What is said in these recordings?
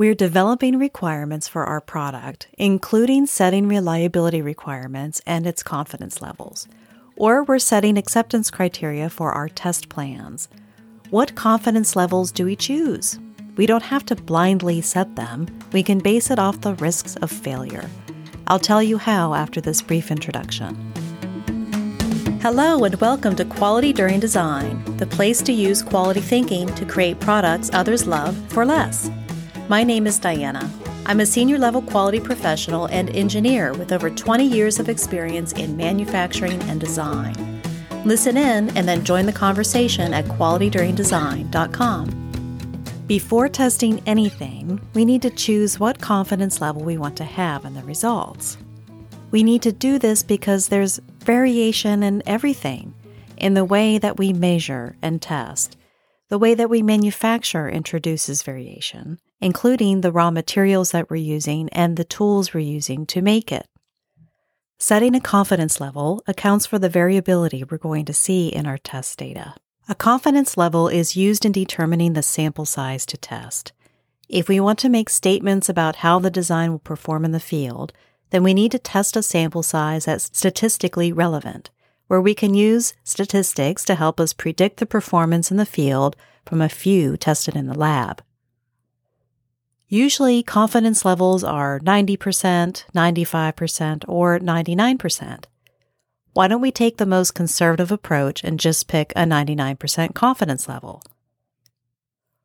We're developing requirements for our product, including setting reliability requirements and its confidence levels. Or we're setting acceptance criteria for our test plans. What confidence levels do we choose? We don't have to blindly set them, we can base it off the risks of failure. I'll tell you how after this brief introduction. Hello, and welcome to Quality During Design, the place to use quality thinking to create products others love for less. My name is Diana. I'm a senior level quality professional and engineer with over 20 years of experience in manufacturing and design. Listen in and then join the conversation at qualityduringdesign.com. Before testing anything, we need to choose what confidence level we want to have in the results. We need to do this because there's variation in everything in the way that we measure and test. The way that we manufacture introduces variation including the raw materials that we're using and the tools we're using to make it. Setting a confidence level accounts for the variability we're going to see in our test data. A confidence level is used in determining the sample size to test. If we want to make statements about how the design will perform in the field, then we need to test a sample size that's statistically relevant, where we can use statistics to help us predict the performance in the field from a few tested in the lab. Usually, confidence levels are 90%, 95%, or 99%. Why don't we take the most conservative approach and just pick a 99% confidence level?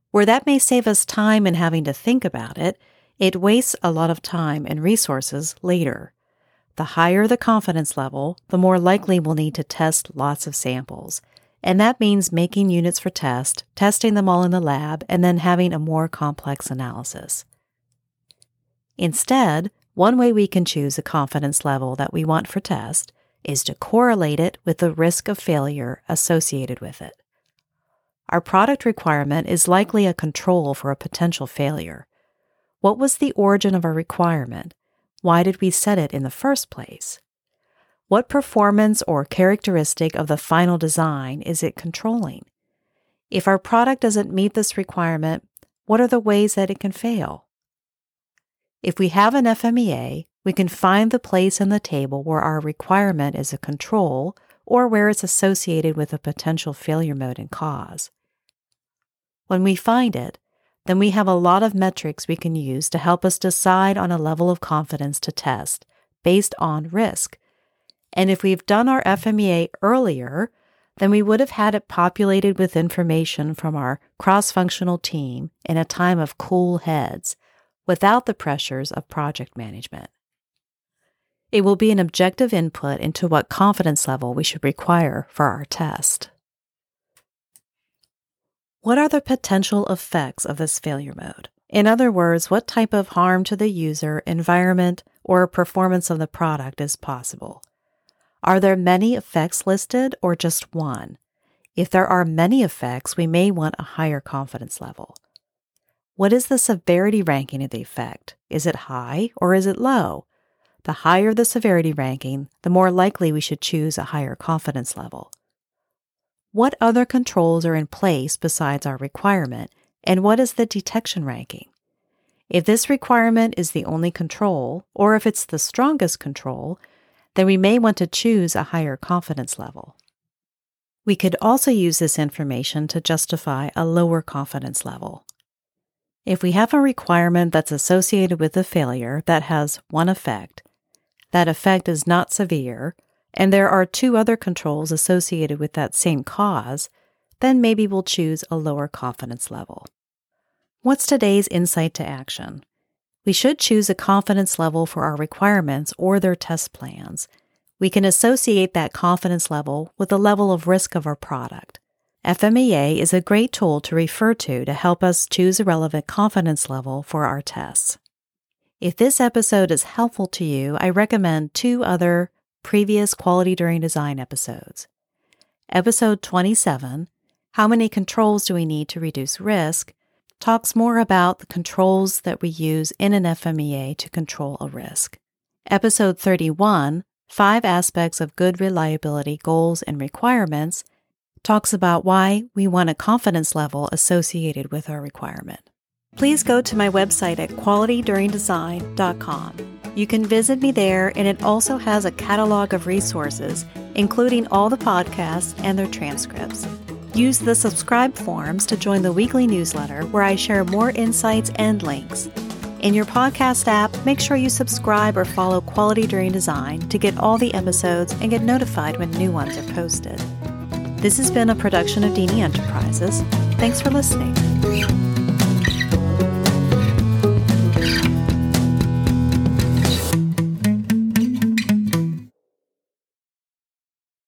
Where that may save us time in having to think about it, it wastes a lot of time and resources later. The higher the confidence level, the more likely we'll need to test lots of samples and that means making units for test, testing them all in the lab, and then having a more complex analysis. Instead, one way we can choose a confidence level that we want for test is to correlate it with the risk of failure associated with it. Our product requirement is likely a control for a potential failure. What was the origin of our requirement? Why did we set it in the first place? What performance or characteristic of the final design is it controlling? If our product doesn't meet this requirement, what are the ways that it can fail? If we have an FMEA, we can find the place in the table where our requirement is a control or where it's associated with a potential failure mode and cause. When we find it, then we have a lot of metrics we can use to help us decide on a level of confidence to test based on risk and if we've done our FMEA earlier, then we would have had it populated with information from our cross functional team in a time of cool heads without the pressures of project management. It will be an objective input into what confidence level we should require for our test. What are the potential effects of this failure mode? In other words, what type of harm to the user, environment, or performance of the product is possible? Are there many effects listed or just one? If there are many effects, we may want a higher confidence level. What is the severity ranking of the effect? Is it high or is it low? The higher the severity ranking, the more likely we should choose a higher confidence level. What other controls are in place besides our requirement, and what is the detection ranking? If this requirement is the only control, or if it's the strongest control, then we may want to choose a higher confidence level. We could also use this information to justify a lower confidence level. If we have a requirement that's associated with a failure that has one effect, that effect is not severe, and there are two other controls associated with that same cause, then maybe we'll choose a lower confidence level. What's today's insight to action? We should choose a confidence level for our requirements or their test plans. We can associate that confidence level with the level of risk of our product. FMEA is a great tool to refer to to help us choose a relevant confidence level for our tests. If this episode is helpful to you, I recommend two other previous Quality During Design episodes. Episode 27 How Many Controls Do We Need to Reduce Risk? Talks more about the controls that we use in an FMEA to control a risk. Episode 31, Five Aspects of Good Reliability Goals and Requirements, talks about why we want a confidence level associated with our requirement. please go to my website at qualityduringdesign.com. You can visit me there, and it also has a catalog of resources, including all the podcasts and their transcripts. Use the subscribe forms to join the weekly newsletter where I share more insights and links. In your podcast app, make sure you subscribe or follow Quality During Design to get all the episodes and get notified when new ones are posted. This has been a production of Deeney Enterprises. Thanks for listening.